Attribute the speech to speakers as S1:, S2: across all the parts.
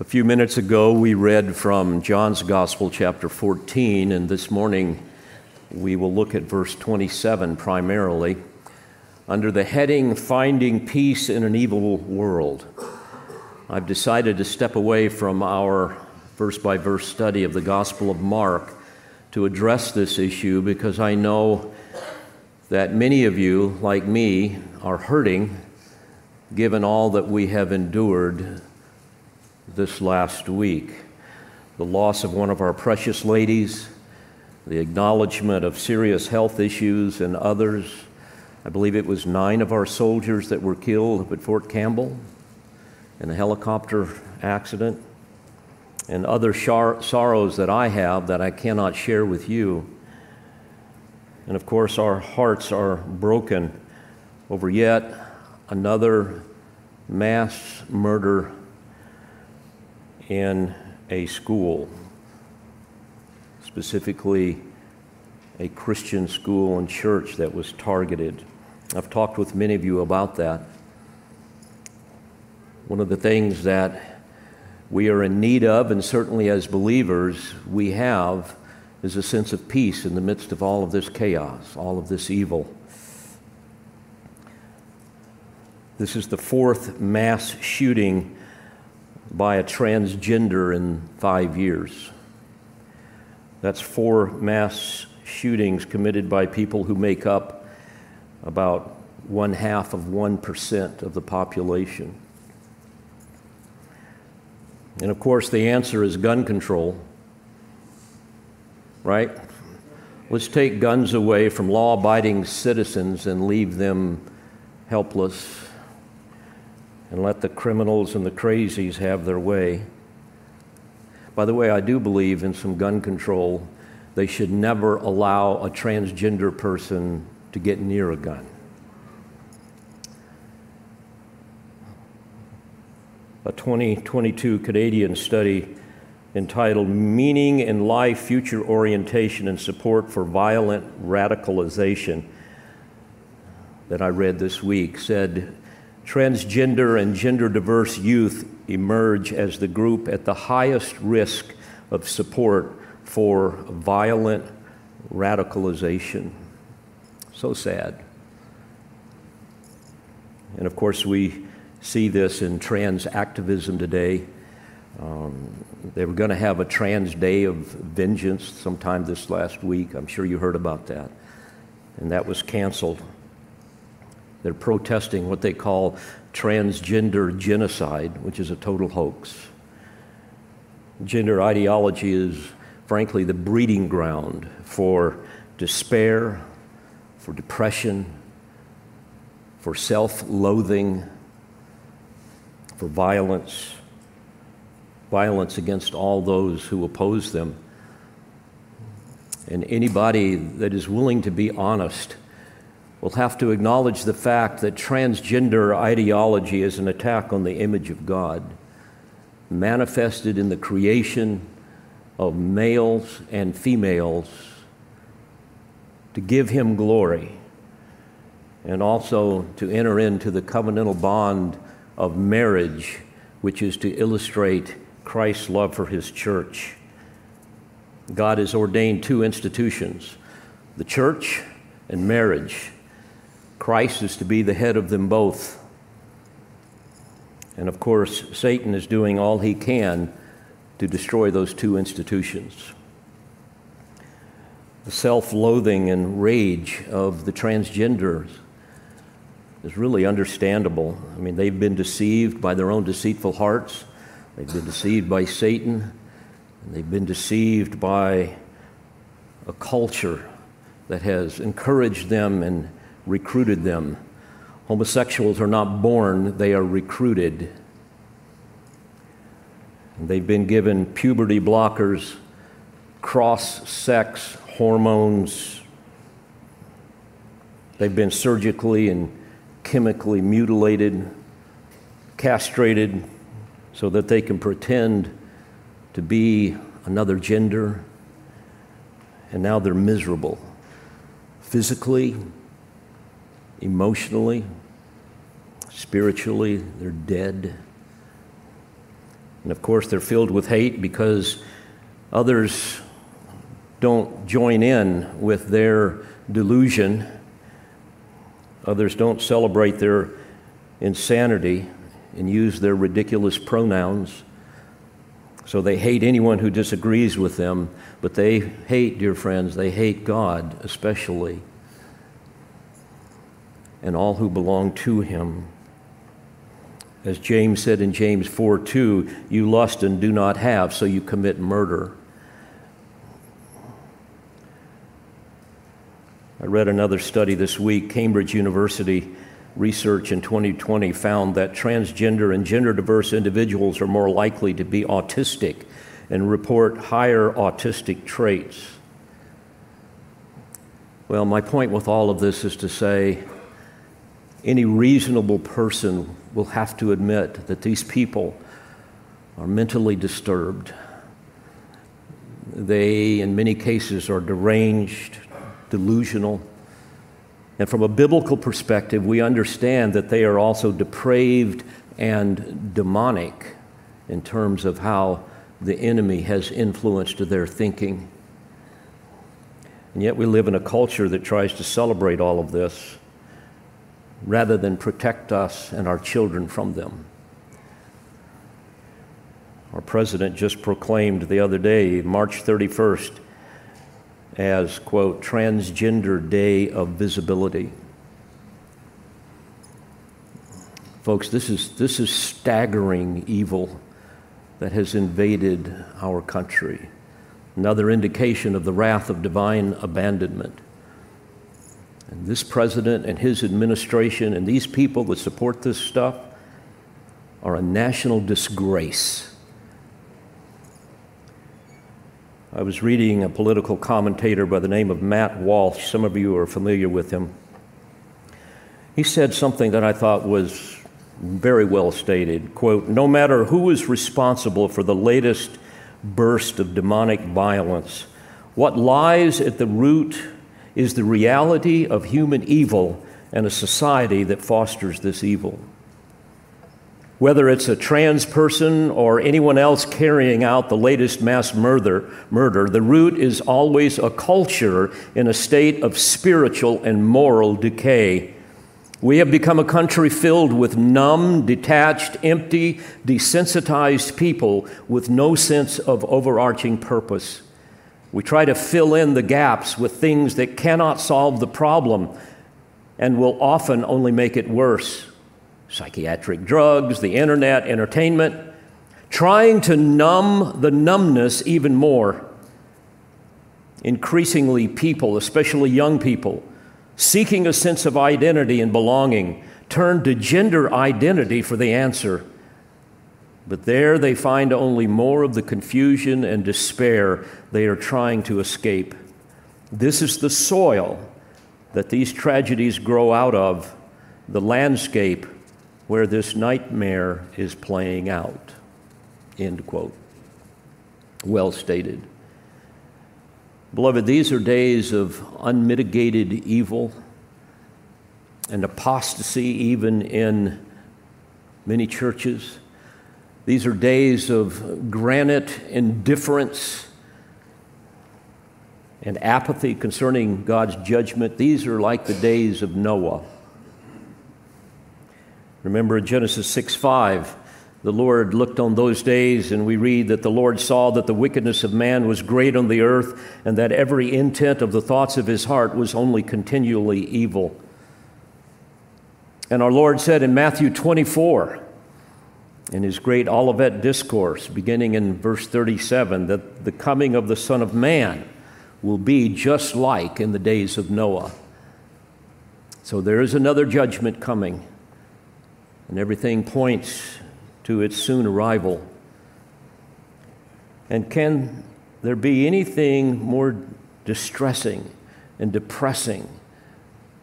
S1: A few minutes ago, we read from John's Gospel, chapter 14, and this morning we will look at verse 27 primarily under the heading Finding Peace in an Evil World. I've decided to step away from our verse by verse study of the Gospel of Mark to address this issue because I know that many of you, like me, are hurting given all that we have endured this last week the loss of one of our precious ladies, the acknowledgement of serious health issues and others. I believe it was nine of our soldiers that were killed at Fort Campbell in a helicopter accident, and other sorrows that I have that I cannot share with you. And of course, our hearts are broken over yet another mass murder in a school, specifically a Christian school and church that was targeted. I've talked with many of you about that. One of the things that we are in need of, and certainly as believers we have, is a sense of peace in the midst of all of this chaos, all of this evil. This is the fourth mass shooting by a transgender in five years. That's four mass shootings committed by people who make up about one half of 1% of the population. And of course, the answer is gun control, right? Let's take guns away from law abiding citizens and leave them helpless and let the criminals and the crazies have their way. By the way, I do believe in some gun control. They should never allow a transgender person to get near a gun. A 2022 Canadian study entitled Meaning in Life, Future Orientation, and Support for Violent Radicalization that I read this week said transgender and gender diverse youth emerge as the group at the highest risk of support for violent radicalization. So sad. And of course, we see this in trans activism today. Um, they were going to have a trans day of vengeance sometime this last week. I'm sure you heard about that. And that was canceled. They're protesting what they call transgender genocide, which is a total hoax. Gender ideology is, frankly, the breeding ground for despair, for depression, for self loathing, for violence, violence against all those who oppose them. And anybody that is willing to be honest will have to acknowledge the fact that transgender ideology is an attack on the image of God, manifested in the creation of males and females to give Him glory and also to enter into the covenantal bond of marriage, which is to illustrate Christ's love for His church. God has ordained two institutions the church and marriage Christ is to be the head of them both. And of course, Satan is doing all he can to destroy those two institutions. The self loathing and rage of the transgenders is really understandable. I mean, they've been deceived by their own deceitful hearts, they've been deceived by Satan, and they've been deceived by a culture that has encouraged them and recruited them. Homosexuals are not born, they are recruited. They've been given puberty blockers, cross sex hormones. They've been surgically and chemically mutilated, castrated, so that they can pretend to be another gender. And now they're miserable physically, emotionally, spiritually, they're dead. And of course, they're filled with hate because others don't join in with their delusion. Others don't celebrate their insanity and use their ridiculous pronouns. So they hate anyone who disagrees with them, but they hate, dear friends, they hate God especially, and all who belong to Him. As James said in James 4 2, you lust and do not have, so you commit murder. I read another study this week. Cambridge University research in 2020 found that transgender and gender diverse individuals are more likely to be autistic and report higher autistic traits. Well, my point with all of this is to say any reasonable person will have to admit that these people are mentally disturbed. They, in many cases, are deranged, delusional. And from a biblical perspective, we understand that they are also depraved and demonic in terms of how the enemy has influenced their thinking. And yet, we live in a culture that tries to celebrate all of this rather than protect us and our children from them. Our president just proclaimed the other day, March 31st, as, quote, Transgender Day of Visibility. Folks, this is, this is staggering evil that has invaded our country. Another indication of the wrath of divine abandonment. And this president and his administration and these people that support this stuff are a national disgrace. I was reading a political commentator by the name of Matt Walsh. Some of you are familiar with him. He said something that I thought was very well stated. Quote, no matter who is responsible for the latest burst of demonic violence, what lies at the root is the reality of human evil and a society that fosters this evil. Whether it's a trans person or anyone else carrying out the latest mass murder, murder, the root is always a culture in a state of spiritual and moral decay. We have become a country filled with numb, detached, empty, desensitized people with no sense of overarching purpose. We try to fill in the gaps with things that cannot solve the problem and will often only make it worse. Psychiatric drugs, the internet, entertainment, trying to numb the numbness even more. Increasingly, people, especially young people, seeking a sense of identity and belonging, turn to gender identity for the answer. But there they find only more of the confusion and despair they are trying to escape. This is the soil that these tragedies grow out of, the landscape where this nightmare is playing out. End quote. Well stated. Beloved, these are days of unmitigated evil and apostasy, even in many churches. These are days of granite indifference and apathy concerning God's judgment. These are like the days of Noah. Remember in Genesis 6 5, the Lord looked on those days, and we read that the Lord saw that the wickedness of man was great on the earth, and that every intent of the thoughts of his heart was only continually evil. And our Lord said in Matthew 24, in his great Olivet discourse, beginning in verse 37, that the coming of the Son of Man will be just like in the days of Noah. So there is another judgment coming, and everything points to its soon arrival. And can there be anything more distressing and depressing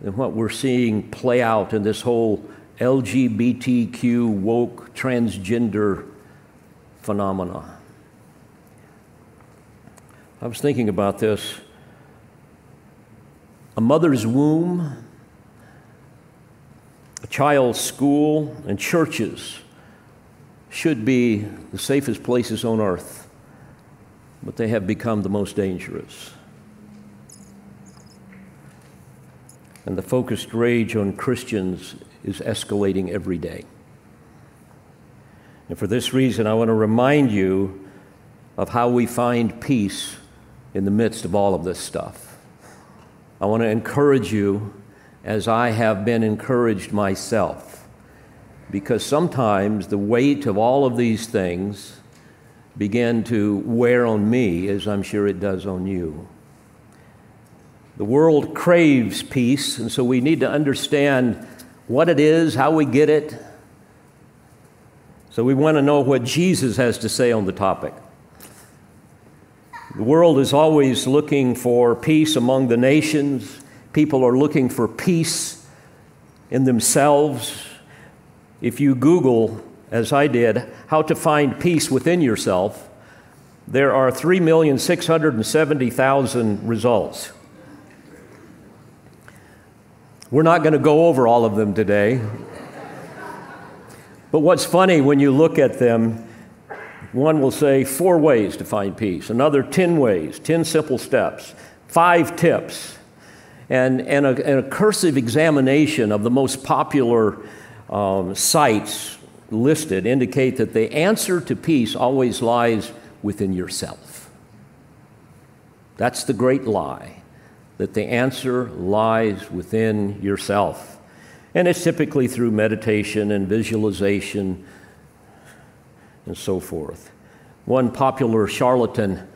S1: than what we're seeing play out in this whole LGBTQ, woke, transgender phenomena. I was thinking about this. A mother's womb, a child's school, and churches should be the safest places on earth, but they have become the most dangerous. And the focused rage on Christians is escalating every day. And for this reason, I want to remind you of how we find peace in the midst of all of this stuff. I want to encourage you as I have been encouraged myself, because sometimes the weight of all of these things begin to wear on me, as I'm sure it does on you. The world craves peace, and so we need to understand what it is, how we get it. So we want to know what Jesus has to say on the topic. The world is always looking for peace among the nations. People are looking for peace in themselves. If you Google, as I did, how to find peace within yourself, there are 3,670,000 results. We're not going to go over all of them today. But what's funny when you look at them, one will say four ways to find peace, another 10 ways, 10 simple steps, five tips, and, and, a, and a cursive examination of the most popular um, sites listed indicate that the answer to peace always lies within yourself. That's the great lie, that the answer lies within yourself. And it's typically through meditation and visualization and so forth. One popular charlatan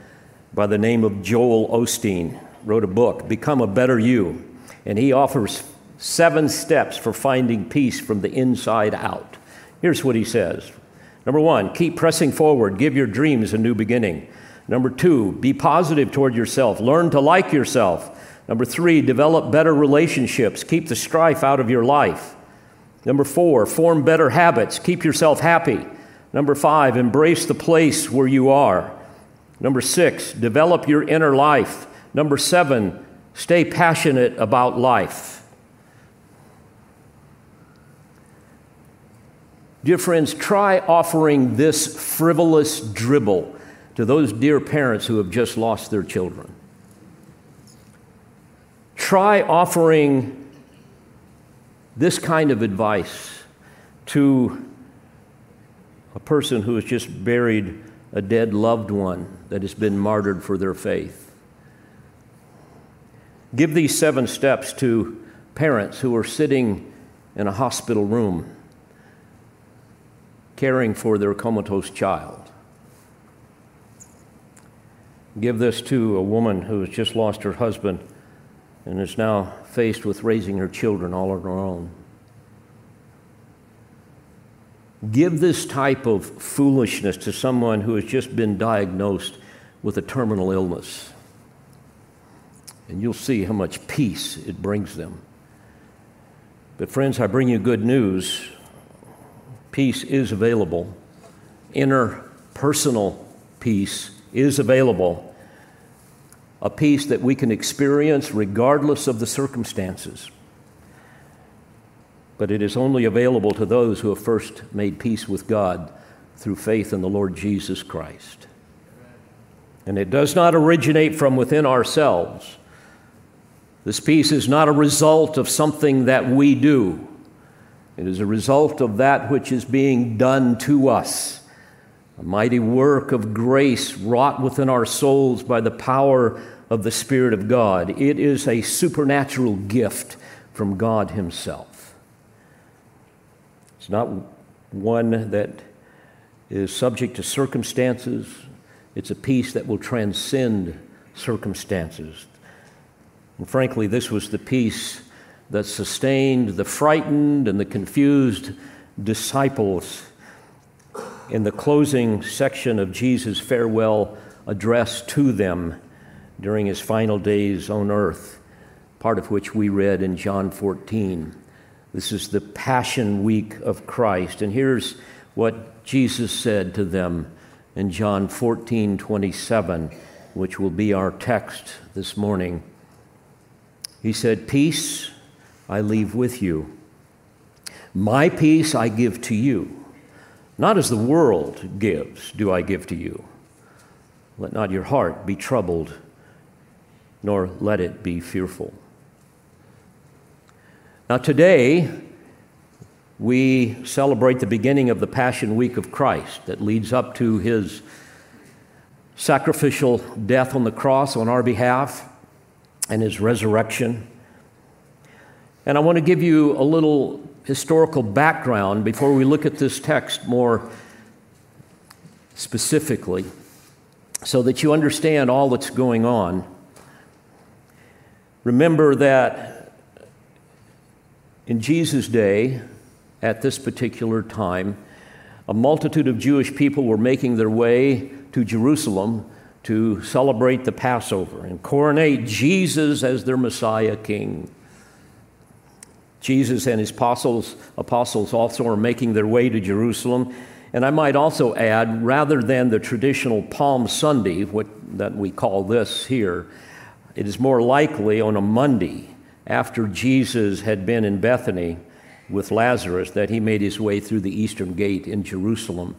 S1: by the name of Joel Osteen wrote a book, Become a Better You, and he offers seven steps for finding peace from the inside out. Here's what he says Number one, keep pressing forward, give your dreams a new beginning. Number two, be positive toward yourself, learn to like yourself. Number three, develop better relationships, keep the strife out of your life. Number four, form better habits, keep yourself happy. Number five, embrace the place where you are. Number six, develop your inner life. Number seven, stay passionate about life. Dear friends, try offering this frivolous dribble to those dear parents who have just lost their children. Try offering this kind of advice to a person who has just buried a dead loved one that has been martyred for their faith. Give these seven steps to parents who are sitting in a hospital room caring for their comatose child. Give this to a woman who has just lost her husband and is now faced with raising her children all on her own. Give this type of foolishness to someone who has just been diagnosed with a terminal illness, and you'll see how much peace it brings them. But, friends, I bring you good news. Peace is available. Inner personal peace is available. A peace that we can experience regardless of the circumstances but it is only available to those who have first made peace with God through faith in the Lord Jesus Christ. And it does not originate from within ourselves. This peace is not a result of something that we do. It is a result of that which is being done to us. A mighty work of grace wrought within our souls by the power of the Spirit of God. It is a supernatural gift from God Himself. It's not one that is subject to circumstances, it's a peace that will transcend circumstances. And frankly, this was the peace that sustained the frightened and the confused disciples in the closing section of Jesus' farewell address to them during his final days on earth, part of which we read in John 14. This is the Passion Week of Christ. And here's what Jesus said to them in John 14 27, which will be our text this morning. He said, Peace I leave with you, my peace I give to you. Not as the world gives, do I give to you. Let not your heart be troubled, nor let it be fearful. Now, today, we celebrate the beginning of the Passion Week of Christ that leads up to his sacrificial death on the cross on our behalf and his resurrection. And I want to give you a little historical background before we look at this text more specifically so that you understand all that's going on. Remember that in Jesus' day, at this particular time, a multitude of Jewish people were making their way to Jerusalem to celebrate the Passover and coronate Jesus as their Messiah King. Jesus and his apostles, apostles also are making their way to Jerusalem. And I might also add, rather than the traditional Palm Sunday, what, that we call this here, it is more likely on a Monday after Jesus had been in Bethany with Lazarus that he made his way through the eastern gate in Jerusalem.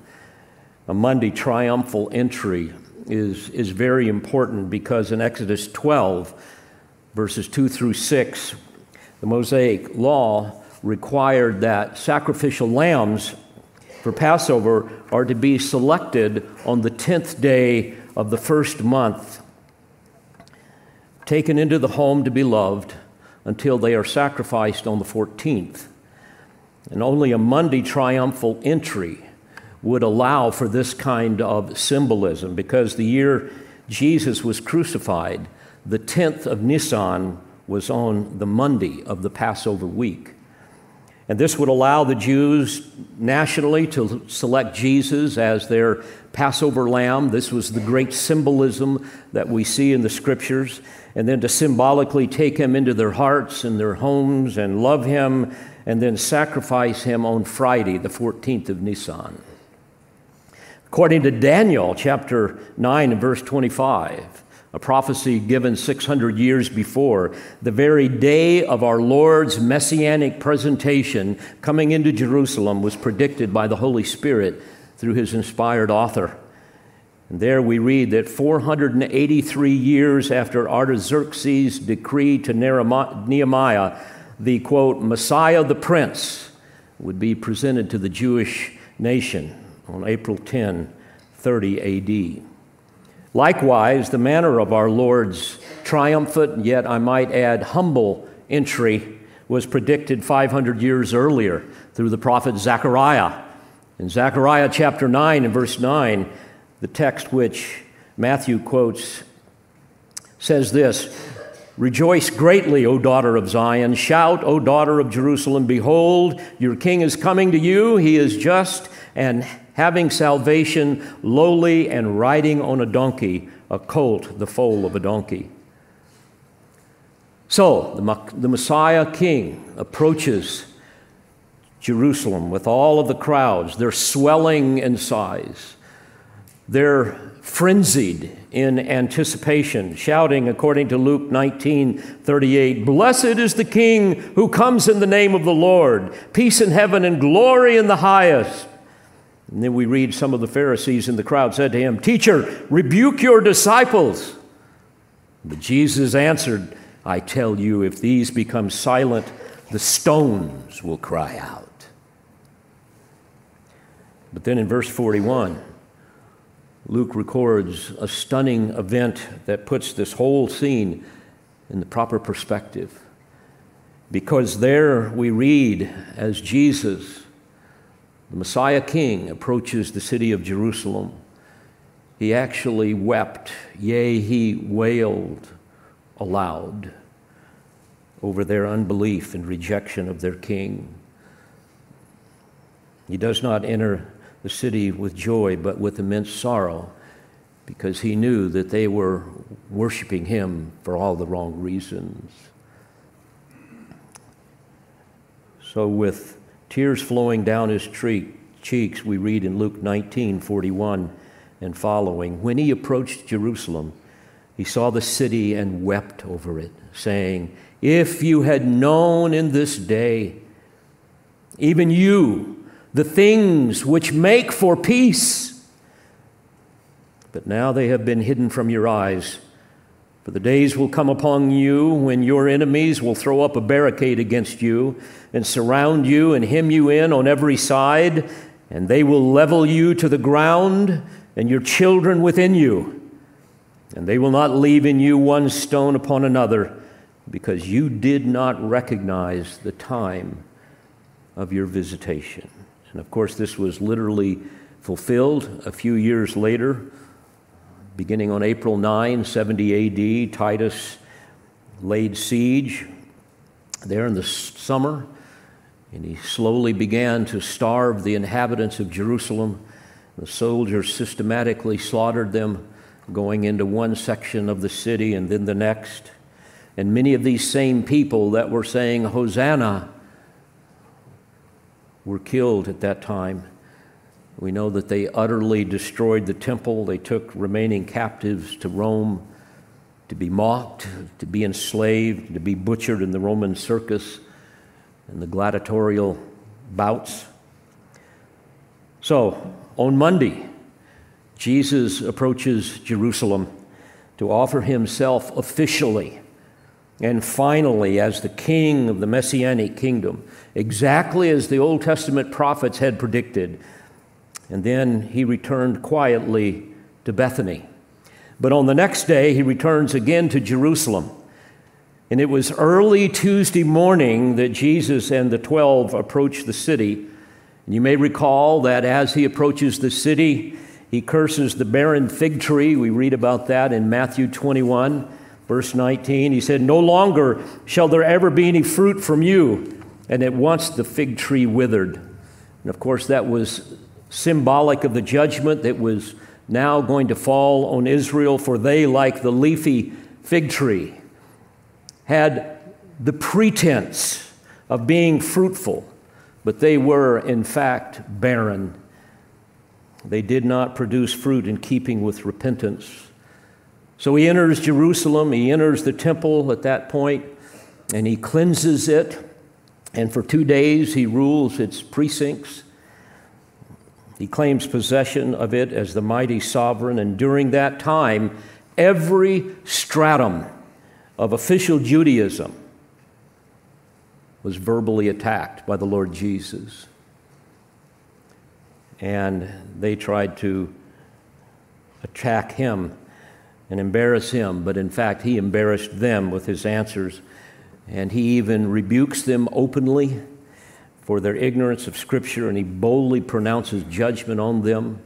S1: A Monday triumphal entry is, is very important because in Exodus 12, verses 2 through 6, the Mosaic law required that sacrificial lambs for Passover are to be selected on the 10th day of the first month, taken into the home to be loved until they are sacrificed on the 14th. And only a Monday triumphal entry would allow for this kind of symbolism because the year Jesus was crucified, the 10th of Nisan was on the Monday of the Passover week. And this would allow the Jews nationally to select Jesus as their Passover lamb. This was the great symbolism that we see in the scriptures. And then to symbolically take him into their hearts and their homes and love him and then sacrifice him on Friday, the 14th of Nisan. According to Daniel chapter 9 and verse 25, a prophecy given 600 years before, the very day of our Lord's messianic presentation coming into Jerusalem was predicted by the Holy Spirit through his inspired author. And there we read that 483 years after Artaxerxes' decree to Nehemiah the quote, Messiah the Prince would be presented to the Jewish nation on April 10, 30 AD. Likewise, the manner of our Lord's triumphant, yet I might add humble entry was predicted 500 years earlier through the prophet Zechariah. In Zechariah chapter 9 and verse 9, the text which Matthew quotes says this Rejoice greatly, O daughter of Zion. Shout, O daughter of Jerusalem. Behold, your king is coming to you. He is just and having salvation, lowly and riding on a donkey, a colt, the foal of a donkey. So, the, the Messiah king approaches Jerusalem with all of the crowds. They're swelling in size. They're frenzied in anticipation, shouting, according to Luke 19 38, Blessed is the King who comes in the name of the Lord, peace in heaven and glory in the highest. And then we read some of the Pharisees in the crowd said to him, Teacher, rebuke your disciples. But Jesus answered, I tell you, if these become silent, the stones will cry out. But then in verse 41, Luke records a stunning event that puts this whole scene in the proper perspective. Because there we read as Jesus, the Messiah King, approaches the city of Jerusalem, he actually wept, yea, he wailed aloud over their unbelief and rejection of their king. He does not enter the city with joy, but with immense sorrow, because he knew that they were worshiping him for all the wrong reasons. So, with tears flowing down his cheeks, we read in Luke 19 41 and following When he approached Jerusalem, he saw the city and wept over it, saying, If you had known in this day, even you, the things which make for peace. But now they have been hidden from your eyes. For the days will come upon you when your enemies will throw up a barricade against you and surround you and hem you in on every side, and they will level you to the ground and your children within you. And they will not leave in you one stone upon another, because you did not recognize the time of your visitation. And of course, this was literally fulfilled a few years later Beginning on April 9, 70 AD, Titus laid siege there in the summer, and he slowly began to starve the inhabitants of Jerusalem. The soldiers systematically slaughtered them, going into one section of the city and then the next. And many of these same people that were saying, Hosanna, were killed at that time. We know that they utterly destroyed the temple. They took remaining captives to Rome to be mocked, to be enslaved, to be butchered in the Roman circus and the gladiatorial bouts. So, on Monday, Jesus approaches Jerusalem to offer himself officially and finally as the king of the messianic kingdom, exactly as the Old Testament prophets had predicted and then he returned quietly to Bethany. But on the next day, he returns again to Jerusalem. And it was early Tuesday morning that Jesus and the twelve approached the city. And you may recall that as he approaches the city, he curses the barren fig tree. We read about that in Matthew 21, verse 19. He said, No longer shall there ever be any fruit from you. And at once the fig tree withered. And of course, that was symbolic of the judgment that was now going to fall on Israel, for they, like the leafy fig tree, had the pretense of being fruitful, but they were, in fact, barren. They did not produce fruit in keeping with repentance. So he enters Jerusalem, he enters the temple at that point, and he cleanses it. And for two days, he rules its precincts. He claims possession of it as the mighty sovereign, and during that time, every stratum of official Judaism was verbally attacked by the Lord Jesus. And they tried to attack him and embarrass him, but in fact, he embarrassed them with his answers. And he even rebukes them openly for their ignorance of Scripture, and he boldly pronounces judgment on them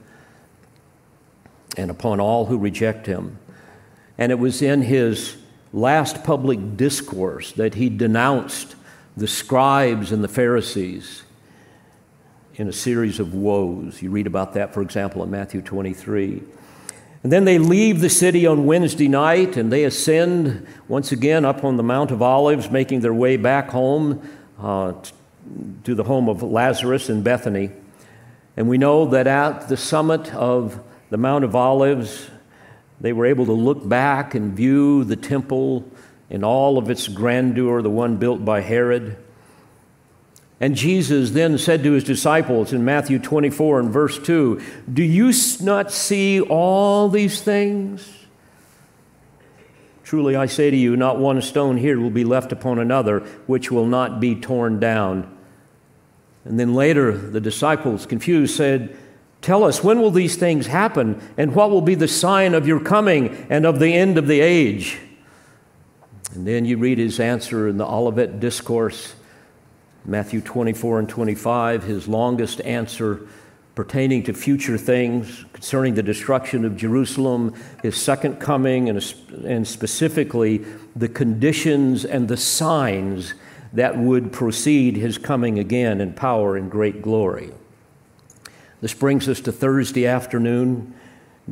S1: and upon all who reject him. And it was in his last public discourse that he denounced the scribes and the Pharisees in a series of woes. You read about that, for example, in Matthew 23. And then they leave the city on Wednesday night and they ascend once again up on the Mount of Olives, making their way back home uh, to the home of Lazarus in Bethany. And we know that at the summit of the Mount of Olives, they were able to look back and view the temple in all of its grandeur, the one built by Herod. And Jesus then said to his disciples in Matthew 24 and verse 2 Do you not see all these things? Truly I say to you, not one stone here will be left upon another, which will not be torn down. And then later, the disciples, confused, said, Tell us, when will these things happen? And what will be the sign of your coming and of the end of the age? And then you read his answer in the Olivet Discourse, Matthew 24 and 25, his longest answer pertaining to future things concerning the destruction of Jerusalem, his second coming, and, and specifically the conditions and the signs that would precede his coming again in power and great glory. This brings us to Thursday afternoon.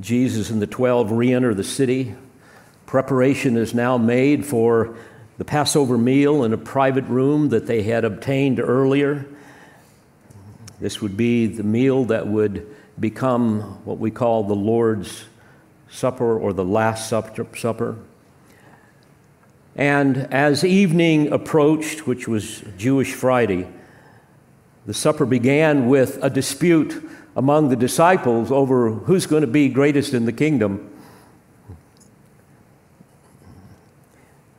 S1: Jesus and the 12 re enter the city. Preparation is now made for the Passover meal in a private room that they had obtained earlier. This would be the meal that would become what we call the Lord's Supper or the Last Supper. And as evening approached, which was Jewish Friday, The supper began with a dispute among the disciples over who's going to be greatest in the kingdom.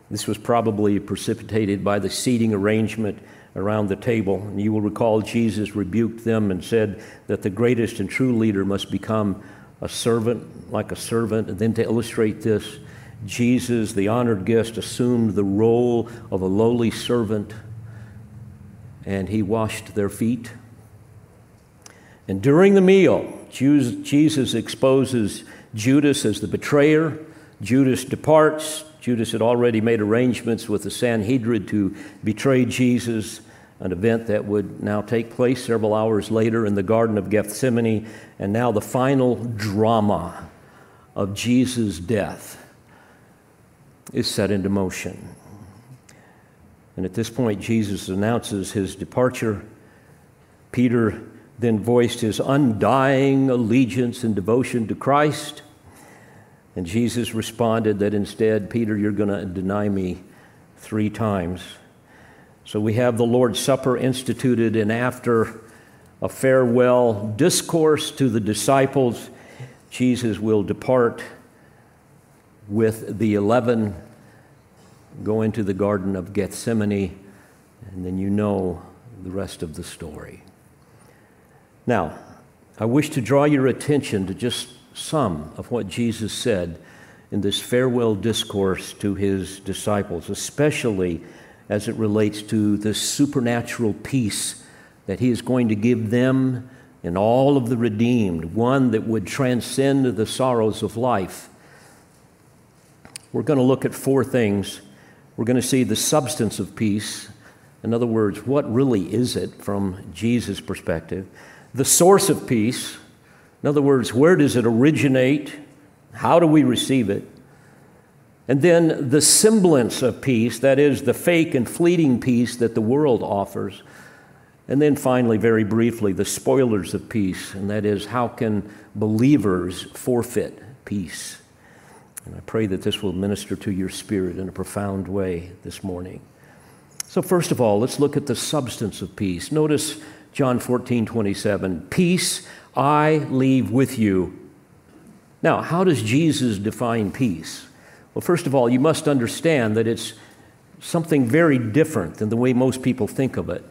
S1: This was probably precipitated by the seating arrangement around the table. And you will recall Jesus rebuked them and said that the greatest and true leader must become a servant, like a servant. And then to illustrate this, Jesus, the honored guest, assumed the role of a lowly servant and he washed their feet. And during the meal, Jesus exposes Judas as the betrayer. Judas departs. Judas had already made arrangements with the Sanhedrin to betray Jesus, an event that would now take place several hours later in the Garden of Gethsemane. And now the final drama of Jesus' death is set into motion. And at this point, Jesus announces his departure. Peter then voiced his undying allegiance and devotion to Christ. And Jesus responded that instead, Peter, you're going to deny me three times. So we have the Lord's Supper instituted, and after a farewell discourse to the disciples, Jesus will depart with the eleven go into the Garden of Gethsemane, and then you know the rest of the story. Now, I wish to draw your attention to just some of what Jesus said in this farewell discourse to his disciples, especially as it relates to the supernatural peace that he is going to give them and all of the redeemed, one that would transcend the sorrows of life. We're going to look at four things we're going to see the substance of peace. In other words, what really is it from Jesus' perspective? The source of peace. In other words, where does it originate? How do we receive it? And then the semblance of peace, that is, the fake and fleeting peace that the world offers. And then finally, very briefly, the spoilers of peace, and that is, how can believers forfeit peace? And I pray that this will minister to your spirit in a profound way this morning. So, first of all, let's look at the substance of peace. Notice John 14, 27. Peace I leave with you. Now, how does Jesus define peace? Well, first of all, you must understand that it's something very different than the way most people think of it.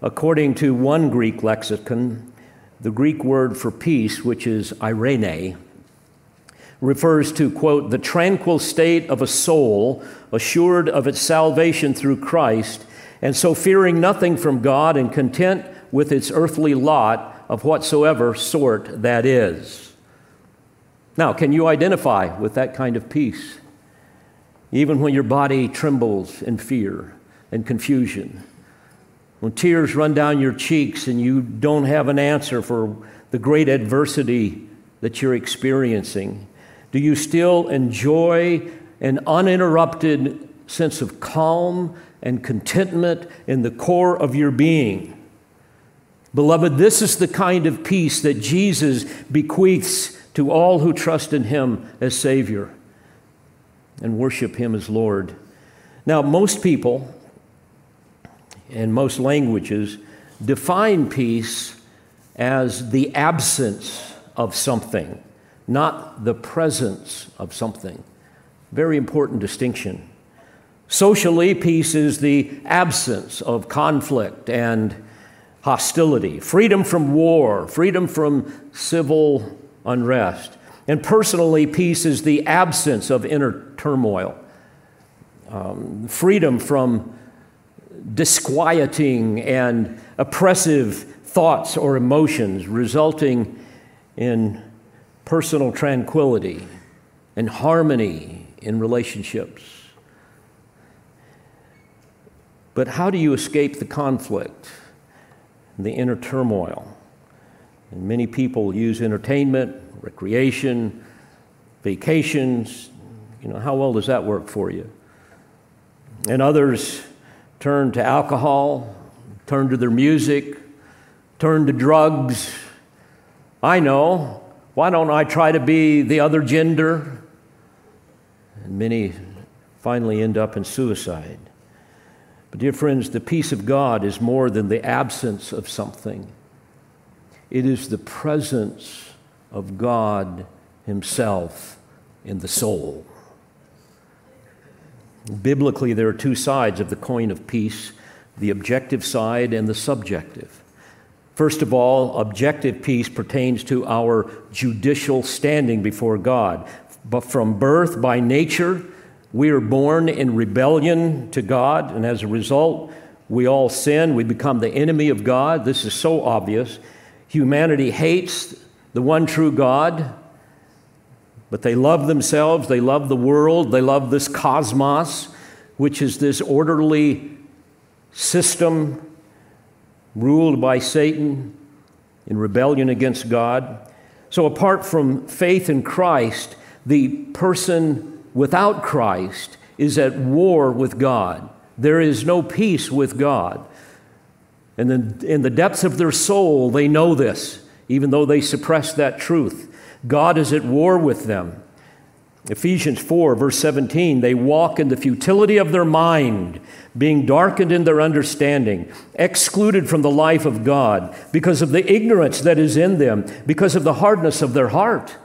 S1: According to one Greek lexicon, the Greek word for peace, which is eirene, refers to, quote, the tranquil state of a soul assured of its salvation through Christ, and so fearing nothing from God and content with its earthly lot of whatsoever sort that is. Now, can you identify with that kind of peace? Even when your body trembles in fear and confusion, when tears run down your cheeks and you don't have an answer for the great adversity that you're experiencing, do you still enjoy an uninterrupted sense of calm and contentment in the core of your being? Beloved, this is the kind of peace that Jesus bequeaths to all who trust in Him as Savior and worship Him as Lord. Now, most people in most languages define peace as the absence of something not the presence of something. Very important distinction. Socially, peace is the absence of conflict and hostility, freedom from war, freedom from civil unrest. And personally, peace is the absence of inner turmoil, um, freedom from disquieting and oppressive thoughts or emotions, resulting in personal tranquility and harmony in relationships. But how do you escape the conflict, the inner turmoil? And many people use entertainment, recreation, vacations. You know, how well does that work for you? And others turn to alcohol, turn to their music, turn to drugs. I know why don't I try to be the other gender? And many finally end up in suicide. But, dear friends, the peace of God is more than the absence of something, it is the presence of God Himself in the soul. Biblically, there are two sides of the coin of peace the objective side and the subjective. First of all, objective peace pertains to our judicial standing before God. But from birth, by nature, we are born in rebellion to God, and as a result, we all sin. We become the enemy of God. This is so obvious. Humanity hates the one true God, but they love themselves, they love the world, they love this cosmos, which is this orderly system ruled by Satan in rebellion against God. So, apart from faith in Christ, the person without Christ is at war with God. There is no peace with God. And then in the depths of their soul, they know this, even though they suppress that truth. God is at war with them. Ephesians 4, verse 17, they walk in the futility of their mind, being darkened in their understanding, excluded from the life of God because of the ignorance that is in them, because of the hardness of their heart.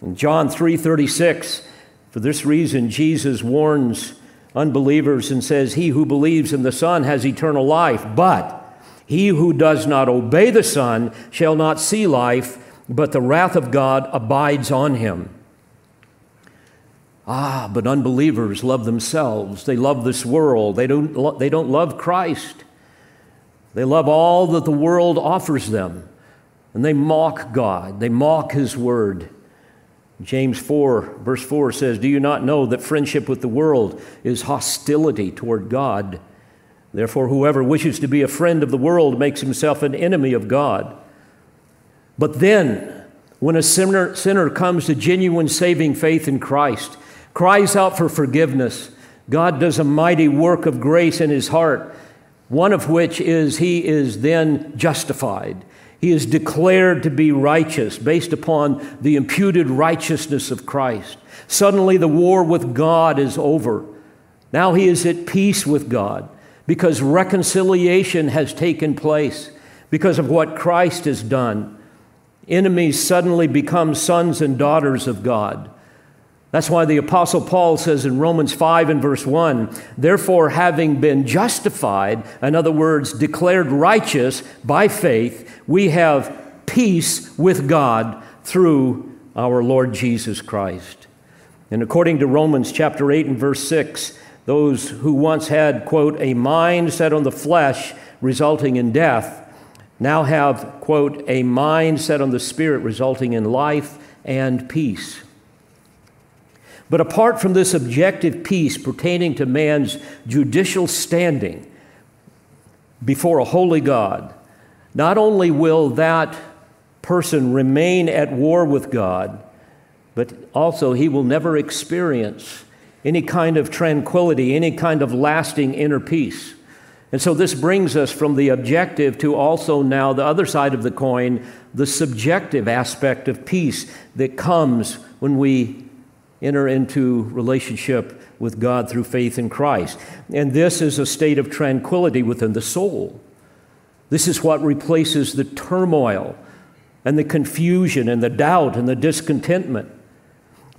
S1: In John 3, 36, for this reason, Jesus warns unbelievers and says, He who believes in the Son has eternal life, but he who does not obey the Son shall not see life, but the wrath of God abides on him. Ah, but unbelievers love themselves. They love this world. They don't, lo- they don't love Christ. They love all that the world offers them. And they mock God. They mock His word. James 4, verse 4 says, Do you not know that friendship with the world is hostility toward God? Therefore, whoever wishes to be a friend of the world makes himself an enemy of God. But then, when a sinner, sinner comes to genuine saving faith in Christ, cries out for forgiveness, God does a mighty work of grace in his heart, one of which is he is then justified. He is declared to be righteous based upon the imputed righteousness of Christ. Suddenly, the war with God is over. Now he is at peace with God because reconciliation has taken place because of what Christ has done. Enemies suddenly become sons and daughters of God. That's why the Apostle Paul says in Romans 5 and verse 1 Therefore, having been justified, in other words, declared righteous by faith, we have peace with God through our Lord Jesus Christ. And according to Romans chapter 8 and verse 6, those who once had, quote, a mind set on the flesh, resulting in death, now have, quote, a mind set on the spirit, resulting in life and peace. But apart from this objective peace pertaining to man's judicial standing before a holy God, not only will that person remain at war with God, but also he will never experience any kind of tranquility, any kind of lasting inner peace. And so this brings us from the objective to also now the other side of the coin, the subjective aspect of peace that comes when we enter into relationship with God through faith in Christ. And this is a state of tranquility within the soul. This is what replaces the turmoil and the confusion and the doubt and the discontentment.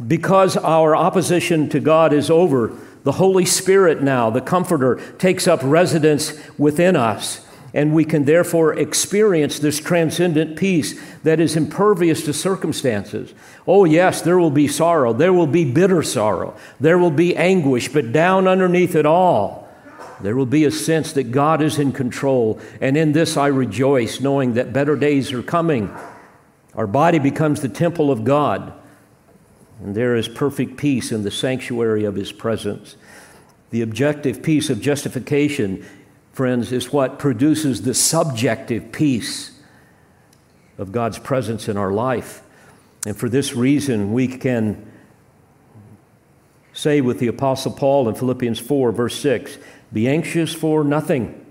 S1: Because our opposition to God is over, the Holy Spirit now, the Comforter, takes up residence within us and we can therefore experience this transcendent peace that is impervious to circumstances. Oh, yes, there will be sorrow. There will be bitter sorrow. There will be anguish, but down underneath it all, there will be a sense that God is in control. And in this I rejoice, knowing that better days are coming. Our body becomes the temple of God, and there is perfect peace in the sanctuary of His presence. The objective peace of justification friends, is what produces the subjective peace of God's presence in our life. And for this reason, we can say with the Apostle Paul in Philippians 4, verse 6 Be anxious for nothing,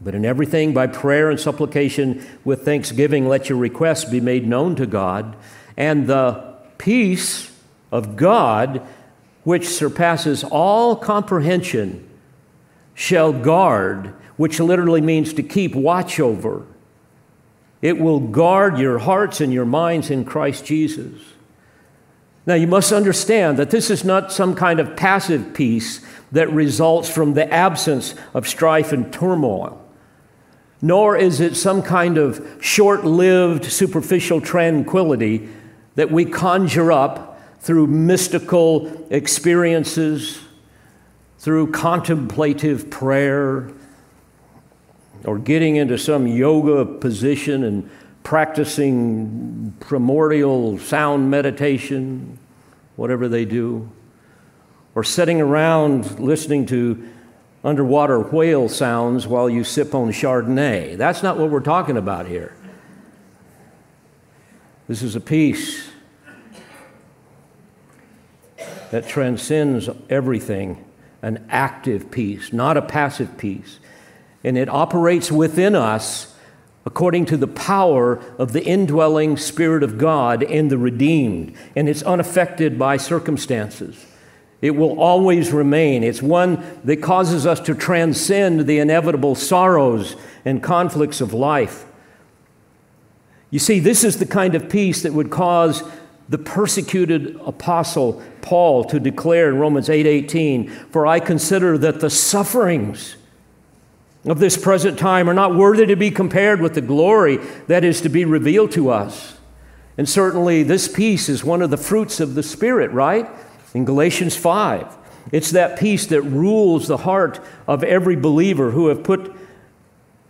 S1: but in everything by prayer and supplication with thanksgiving, let your requests be made known to God, and the peace of God, which surpasses all comprehension, shall guard, which literally means to keep watch over. It will guard your hearts and your minds in Christ Jesus. Now, you must understand that this is not some kind of passive peace that results from the absence of strife and turmoil, nor is it some kind of short lived, superficial tranquility that we conjure up through mystical experiences, through contemplative prayer, or getting into some yoga position and practicing primordial sound meditation, whatever they do, or sitting around listening to underwater whale sounds while you sip on Chardonnay. That's not what we're talking about here. This is a peace that transcends everything, an active peace, not a passive peace. And it operates within us according to the power of the indwelling Spirit of God in the redeemed, and it's unaffected by circumstances. It will always remain. It's one that causes us to transcend the inevitable sorrows and conflicts of life. You see, this is the kind of peace that would cause the persecuted apostle Paul to declare in Romans 8:18, "For I consider that the sufferings of this present time are not worthy to be compared with the glory that is to be revealed to us. And certainly, this peace is one of the fruits of the Spirit, right? In Galatians 5. It's that peace that rules the heart of every believer who have put,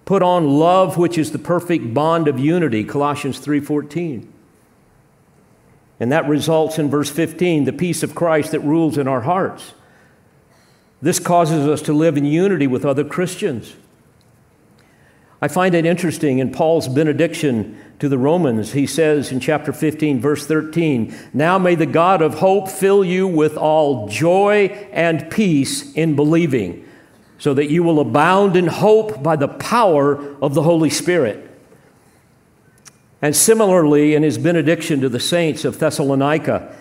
S1: put on love, which is the perfect bond of unity, Colossians 3:14. And that results in verse 15, the peace of Christ that rules in our hearts. This causes us to live in unity with other Christians. I find it interesting in Paul's benediction to the Romans. He says in chapter 15, verse 13, Now may the God of hope fill you with all joy and peace in believing, so that you will abound in hope by the power of the Holy Spirit. And similarly, in his benediction to the saints of Thessalonica,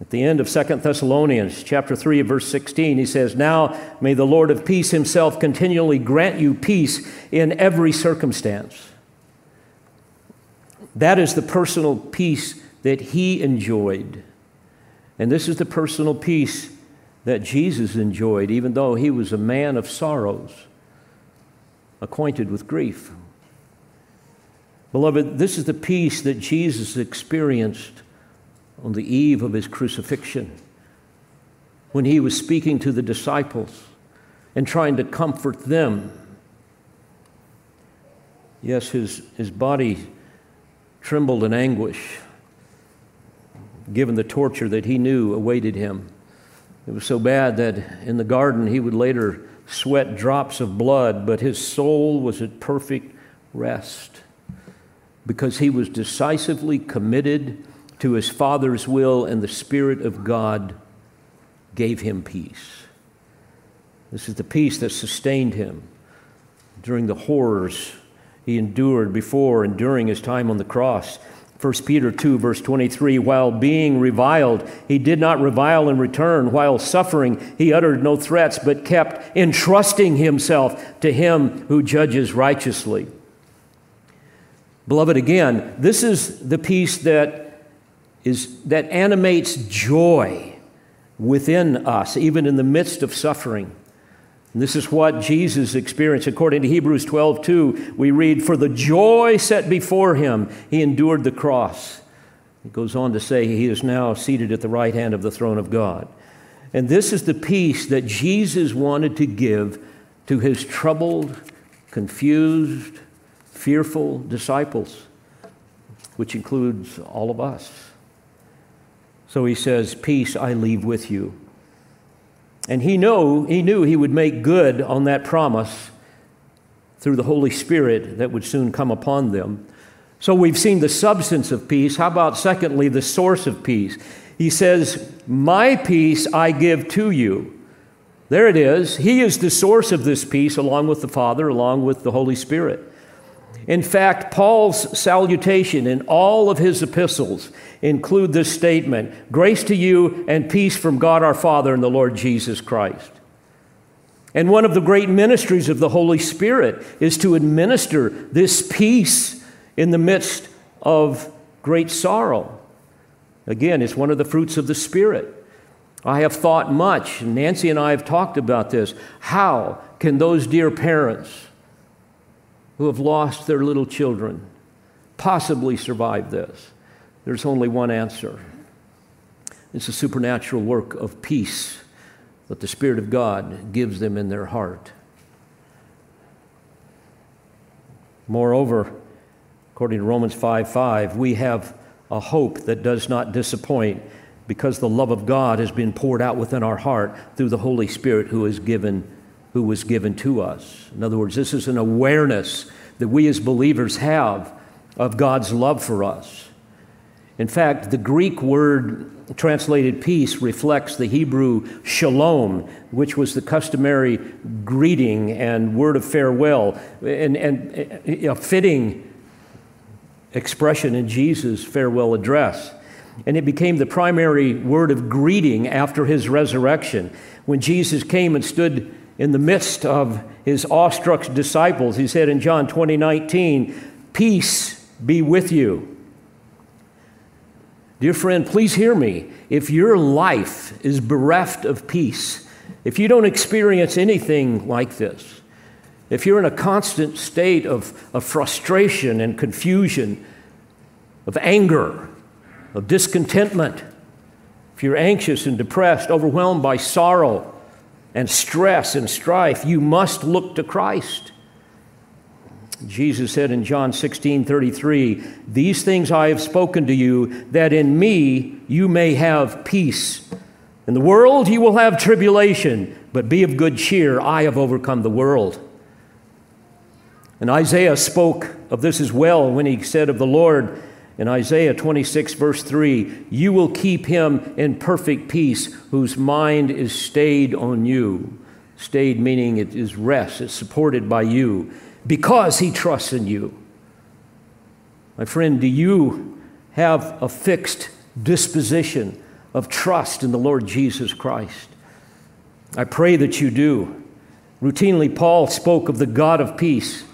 S1: at the end of 2 Thessalonians chapter 3 verse 16 he says, "Now may the Lord of peace himself continually grant you peace in every circumstance." That is the personal peace that he enjoyed. And this is the personal peace that Jesus enjoyed even though he was a man of sorrows, acquainted with grief. Beloved, this is the peace that Jesus experienced on the eve of his crucifixion when he was speaking to the disciples and trying to comfort them. Yes, his, his body trembled in anguish given the torture that he knew awaited him. It was so bad that in the garden he would later sweat drops of blood, but his soul was at perfect rest because he was decisively committed to his Father's will, and the Spirit of God gave him peace. This is the peace that sustained him during the horrors he endured before and during his time on the cross. 1 Peter 2, verse 23 While being reviled, he did not revile in return. While suffering, he uttered no threats, but kept entrusting himself to him who judges righteously. Beloved, again, this is the peace that is that animates joy within us, even in the midst of suffering. And this is what Jesus experienced. According to Hebrews 12, 2, we read, For the joy set before him, he endured the cross. It goes on to say, He is now seated at the right hand of the throne of God. And this is the peace that Jesus wanted to give to his troubled, confused, fearful disciples, which includes all of us. So he says, Peace I leave with you. And he, know, he knew he would make good on that promise through the Holy Spirit that would soon come upon them. So we've seen the substance of peace. How about, secondly, the source of peace? He says, My peace I give to you. There it is. He is the source of this peace, along with the Father, along with the Holy Spirit. In fact, Paul's salutation in all of his epistles include this statement Grace to you and peace from God our Father and the Lord Jesus Christ. And one of the great ministries of the Holy Spirit is to administer this peace in the midst of great sorrow. Again, it's one of the fruits of the Spirit. I have thought much, and Nancy and I have talked about this. How can those dear parents who have lost their little children possibly survive this? There's only one answer it's a supernatural work of peace that the Spirit of God gives them in their heart. Moreover, according to Romans 5 5, we have a hope that does not disappoint because the love of God has been poured out within our heart through the Holy Spirit who is given who was given to us. In other words, this is an awareness that we as believers have of God's love for us. In fact, the Greek word translated peace reflects the Hebrew shalom, which was the customary greeting and word of farewell, and, and a fitting expression in Jesus' farewell address. And it became the primary word of greeting after his resurrection. When Jesus came and stood in the midst of his awestruck disciples, he said in John 20 19, Peace be with you. Dear friend, please hear me. If your life is bereft of peace, if you don't experience anything like this, if you're in a constant state of, of frustration and confusion, of anger, of discontentment, if you're anxious and depressed, overwhelmed by sorrow and stress and strife, you must look to Christ. Jesus said in John 16 33, These things I have spoken to you, that in me you may have peace. In the world you will have tribulation, but be of good cheer. I have overcome the world. And Isaiah spoke of this as well when he said of the Lord in Isaiah 26, verse 3 You will keep him in perfect peace, whose mind is stayed on you. Stayed meaning it is rest, it's supported by you because he trusts in you. My friend, do you have a fixed disposition of trust in the Lord Jesus Christ? I pray that you do. Routinely, Paul spoke of the God of peace.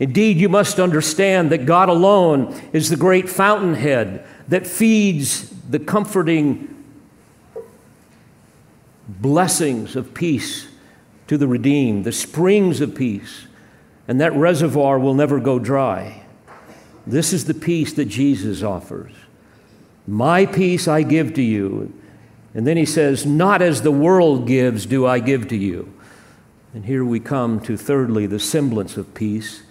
S1: Indeed, you must understand that God alone is the great fountainhead that feeds the comforting blessings of peace to the redeemed, the springs of peace and that reservoir will never go dry. This is the peace that Jesus offers. My peace I give to you. And then he says, Not as the world gives, do I give to you. And here we come to, thirdly, the semblance of peace.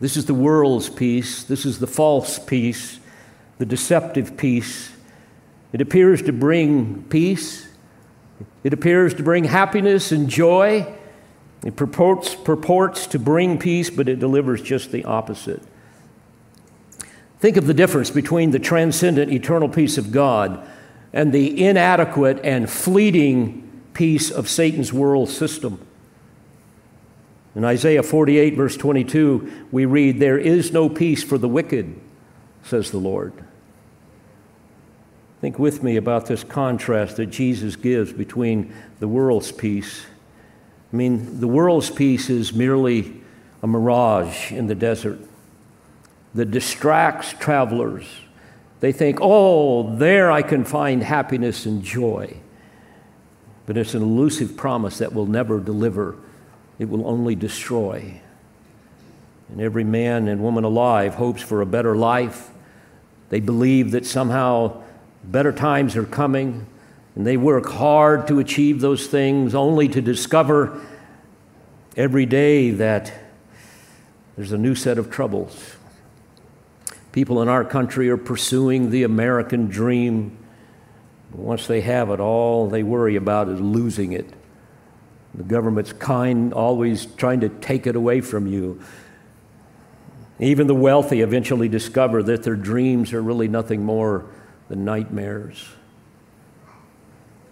S1: This is the world's peace. This is the false peace, the deceptive peace. It appears to bring peace, it appears to bring happiness and joy. It purports, purports to bring peace, but it delivers just the opposite. Think of the difference between the transcendent eternal peace of God and the inadequate and fleeting peace of Satan's world system. In Isaiah 48, verse 22, we read, There is no peace for the wicked, says the Lord. Think with me about this contrast that Jesus gives between the world's peace I mean, the world's peace is merely a mirage in the desert that distracts travelers. They think, oh, there I can find happiness and joy. But it's an elusive promise that will never deliver, it will only destroy. And every man and woman alive hopes for a better life. They believe that somehow better times are coming. And they work hard to achieve those things only to discover every day that there's a new set of troubles. People in our country are pursuing the American dream. Once they have it, all they worry about is losing it. The government's kind, always trying to take it away from you. Even the wealthy eventually discover that their dreams are really nothing more than nightmares.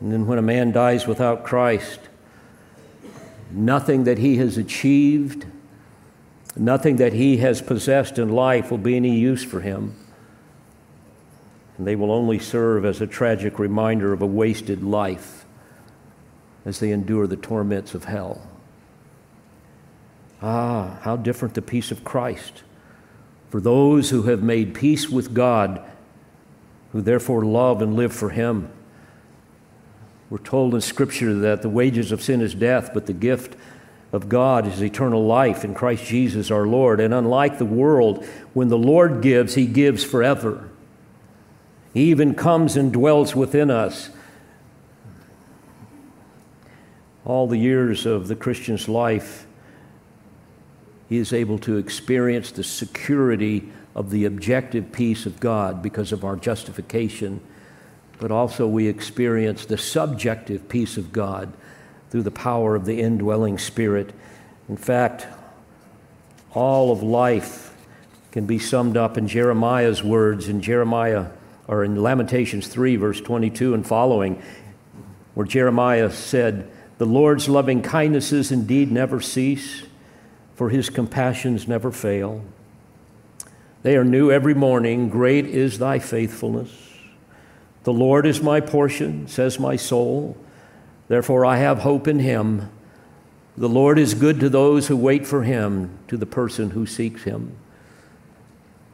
S1: And then when a man dies without Christ, nothing that he has achieved, nothing that he has possessed in life will be any use for him. And they will only serve as a tragic reminder of a wasted life. As they endure the torments of hell. Ah, how different the peace of Christ for those who have made peace with God, who therefore love and live for Him. We're told in Scripture that the wages of sin is death, but the gift of God is eternal life in Christ Jesus our Lord. And unlike the world, when the Lord gives, He gives forever. He even comes and dwells within us. All the years of the Christian's life, he is able to experience the security of the objective peace of God because of our justification, but also we experience the subjective peace of God through the power of the indwelling Spirit. In fact, all of life can be summed up in Jeremiah's words in Jeremiah or in Lamentations 3 verse 22 and following where Jeremiah said, "The Lord's loving kindnesses indeed never cease, for his compassions never fail. They are new every morning. Great is thy faithfulness. The Lord is my portion, says my soul. Therefore, I have hope in him. The Lord is good to those who wait for him, to the person who seeks him.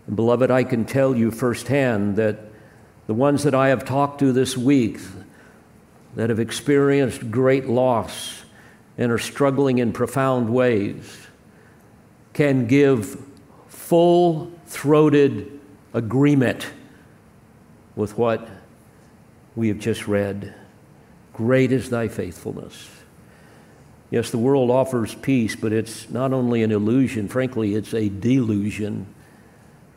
S1: And beloved, I can tell you firsthand that the ones that I have talked to this week that have experienced great loss and are struggling in profound ways, can give full throated agreement with what we have just read. Great is thy faithfulness. Yes, the world offers peace, but it's not only an illusion, frankly, it's a delusion.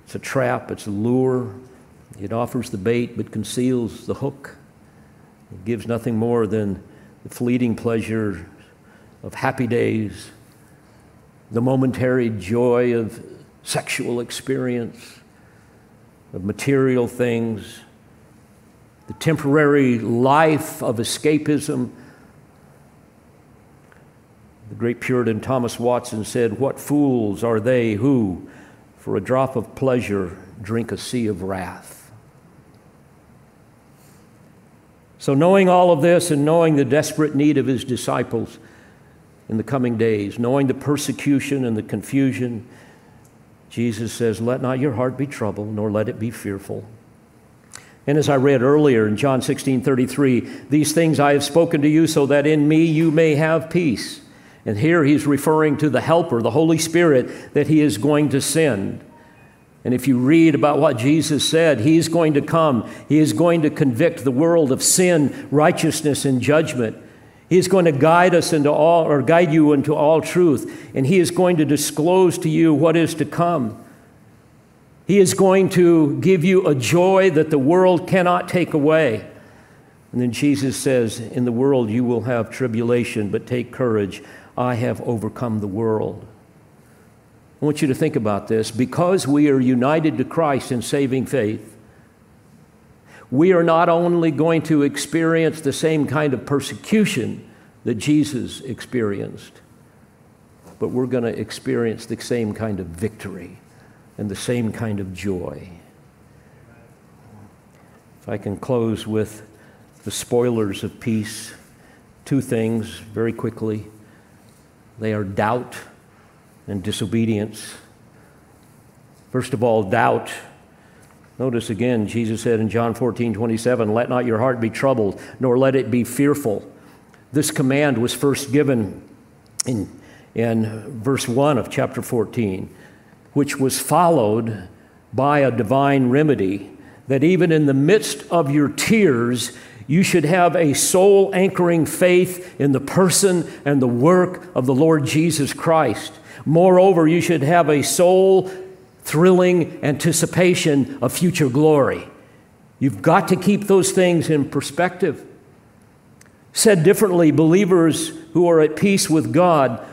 S1: It's a trap, it's a lure. It offers the bait but conceals the hook. It gives nothing more than the fleeting pleasure of happy days the momentary joy of sexual experience, of material things, the temporary life of escapism. The great Puritan Thomas Watson said, What fools are they who, for a drop of pleasure, drink a sea of wrath? So, knowing all of this and knowing the desperate need of his disciples, in the coming days, knowing the persecution and the confusion. Jesus says, Let not your heart be troubled, nor let it be fearful. And as I read earlier in John 16 33, these things I have spoken to you so that in me you may have peace. And here he's referring to the Helper, the Holy Spirit, that he is going to send. And if you read about what Jesus said, he's going to come. He is going to convict the world of sin, righteousness, and judgment. He's going to guide us into all, or guide you into all truth, and He is going to disclose to you what is to come. He is going to give you a joy that the world cannot take away. And then Jesus says, In the world you will have tribulation, but take courage. I have overcome the world. I want you to think about this. Because we are united to Christ in saving faith, we are not only going to experience the same kind of persecution that Jesus experienced, but we're going to experience the same kind of victory and the same kind of joy. If I can close with the spoilers of peace, two things very quickly. They are doubt and disobedience. First of all, doubt. Notice again, Jesus said in John 14, 27, Let not your heart be troubled, nor let it be fearful. This command was first given in, in verse 1 of chapter 14, which was followed by a divine remedy that even in the midst of your tears, you should have a soul anchoring faith in the person and the work of the Lord Jesus Christ. Moreover, you should have a soul thrilling anticipation of future glory. You've got to keep those things in perspective. Said differently, believers who are at peace with God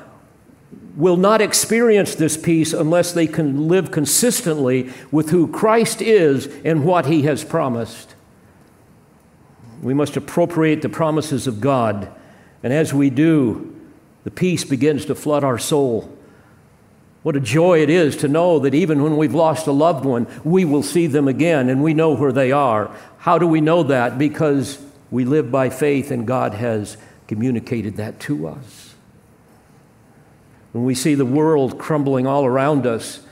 S1: will not experience this peace unless they can live consistently with who Christ is and what he has promised. We must appropriate the promises of God, and as we do, the peace begins to flood our soul. What a joy it is to know that even when we've lost a loved one, we will see them again and we know where they are. How do we know that? Because we live by faith and God has communicated that to us. When we see the world crumbling all around us,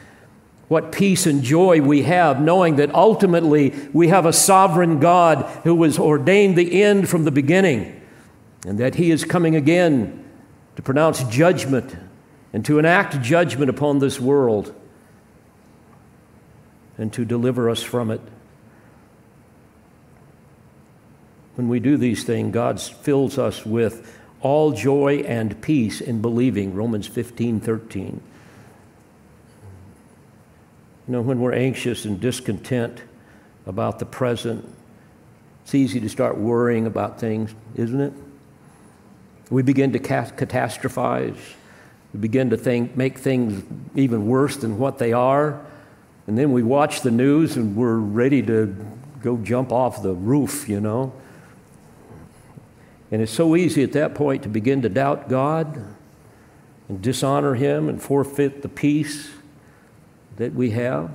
S1: what peace and joy we have, knowing that ultimately we have a sovereign God who has ordained the end from the beginning, and that He is coming again to pronounce judgment and to enact judgment upon this world and to deliver us from it. When we do these things, God fills us with all joy and peace in believing, Romans 15 13. You know, when we're anxious and discontent about the present, it's easy to start worrying about things, isn't it? We begin to catastrophize. We begin to think, make things even worse than what they are. And then we watch the news and we're ready to go jump off the roof, you know. And it's so easy at that point to begin to doubt God and dishonor Him and forfeit the peace that we have.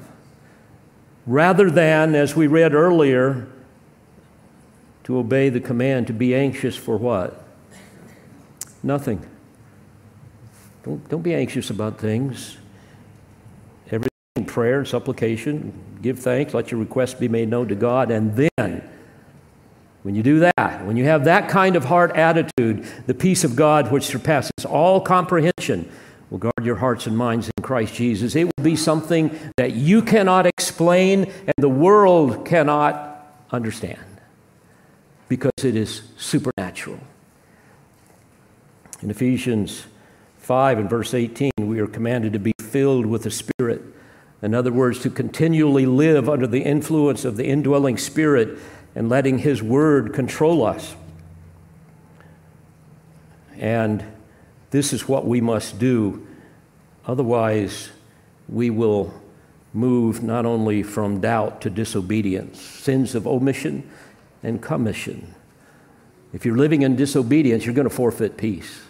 S1: Rather than, as we read earlier, to obey the command to be anxious for what? Nothing. Don't, don't be anxious about things Everything prayer and supplication, give thanks, let your requests be made known to God, and then, when you do that, when you have that kind of heart attitude, the peace of God, which surpasses all comprehension, will guard your hearts and minds in Christ Jesus. It will be something that you cannot explain and the world cannot understand because it is supernatural. In Ephesians 5 and verse 18, we are commanded to be filled with the Spirit in other words, to continually live under the influence of the indwelling Spirit and letting His Word control us. And this is what we must do. Otherwise, we will move not only from doubt to disobedience, sins of omission and commission. If you're living in disobedience, you're going to forfeit peace.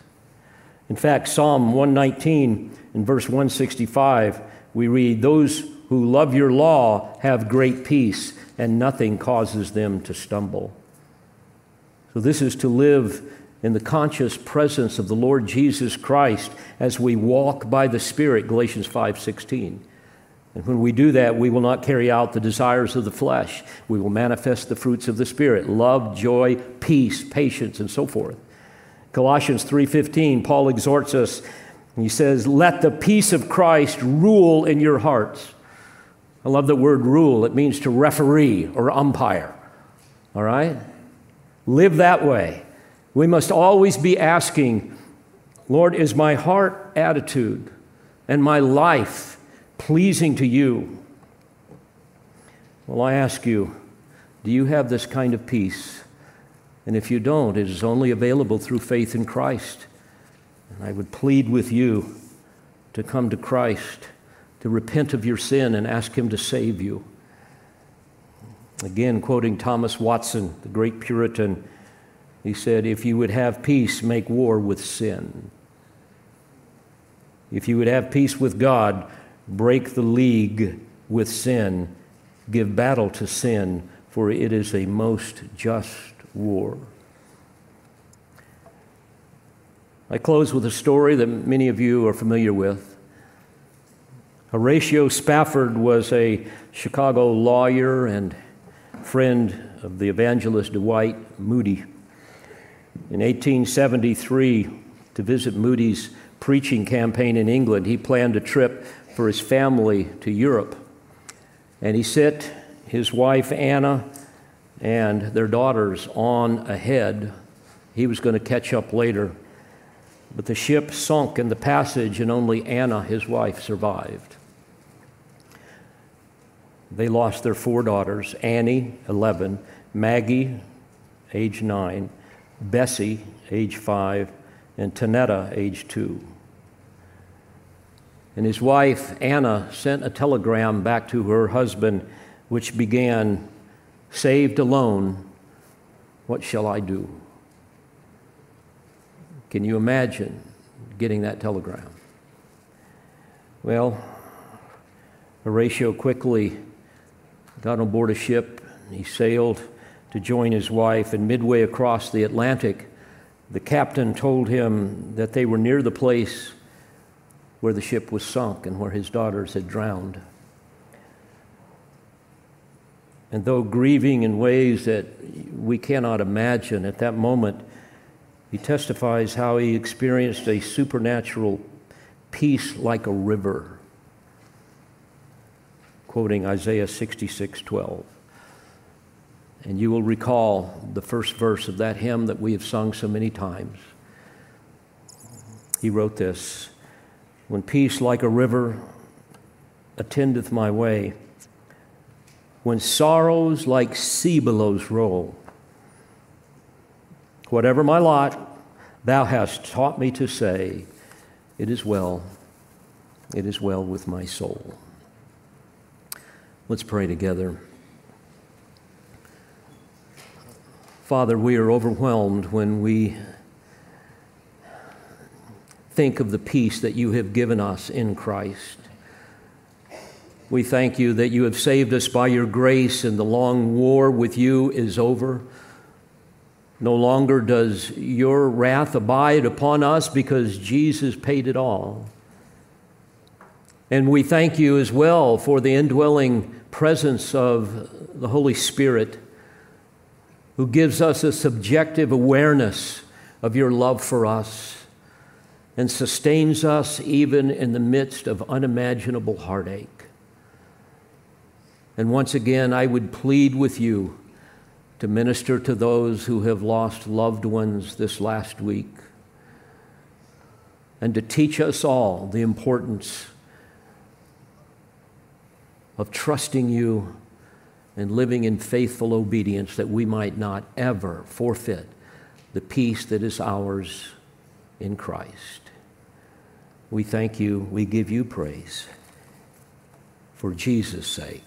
S1: In fact, Psalm 119 in verse 165 we read, Those who love your law have great peace, and nothing causes them to stumble. So, this is to live in the conscious presence of the Lord Jesus Christ as we walk by the Spirit, Galatians 5:16. And when we do that, we will not carry out the desires of the flesh. We will manifest the fruits of the Spirit: love, joy, peace, patience, and so forth. Colossians 3:15, Paul exhorts us he says, Let the peace of Christ rule in your hearts. I love the word rule. It means to referee or umpire. All right? Live that way. We must always be asking, Lord, is my heart attitude and my life pleasing to you? Well, I ask you, do you have this kind of peace? And if you don't, it is only available through faith in Christ. And I would plead with you to come to Christ, to repent of your sin and ask Him to save you. Again, quoting Thomas Watson, the great Puritan, he said, If you would have peace, make war with sin. If you would have peace with God, break the league with sin, give battle to sin, for it is a most just war. I close with a story that many of you are familiar with. Horatio Spafford was a Chicago lawyer and friend of the evangelist Dwight Moody. In 1873, to visit Moody's preaching campaign in England, he planned a trip for his family to Europe. And he sent his wife Anna and their daughters on ahead. He was going to catch up later. But the ship sunk in the passage, and only Anna, his wife, survived. They lost their four daughters Annie, 11, Maggie, age 9, Bessie, age 5, and Tanetta, age 2. And his wife, Anna, sent a telegram back to her husband, which began, Saved alone, what shall I do? Can you imagine getting that telegram? Well, Horatio quickly got on board a ship. He sailed to join his wife, and midway across the Atlantic, the captain told him that they were near the place where the ship was sunk and where his daughters had drowned. And though grieving in ways that we cannot imagine at that moment, he testifies how he experienced a supernatural peace like a river, quoting Isaiah 66 12. And you will recall the first verse of that hymn that we have sung so many times. He wrote this When peace like a river attendeth my way, when sorrows like sea billows roll, whatever my lot, thou hast taught me to say, It is well, it is well with my soul. Let's pray together. Father, we are overwhelmed when we think of the peace that you have given us in Christ. We thank you that you have saved us by your grace and the long war with you is over. No longer does your wrath abide upon us because Jesus paid it all. And we thank you as well for the indwelling presence of the Holy Spirit who gives us a subjective awareness of your love for us and sustains us even in the midst of unimaginable heartache. And once again, I would plead with you to minister to those who have lost loved ones this last week and to teach us all the importance of trusting you and living in faithful obedience that we might not ever forfeit the peace that is ours in Christ. We thank you, we give you praise for Jesus' sake.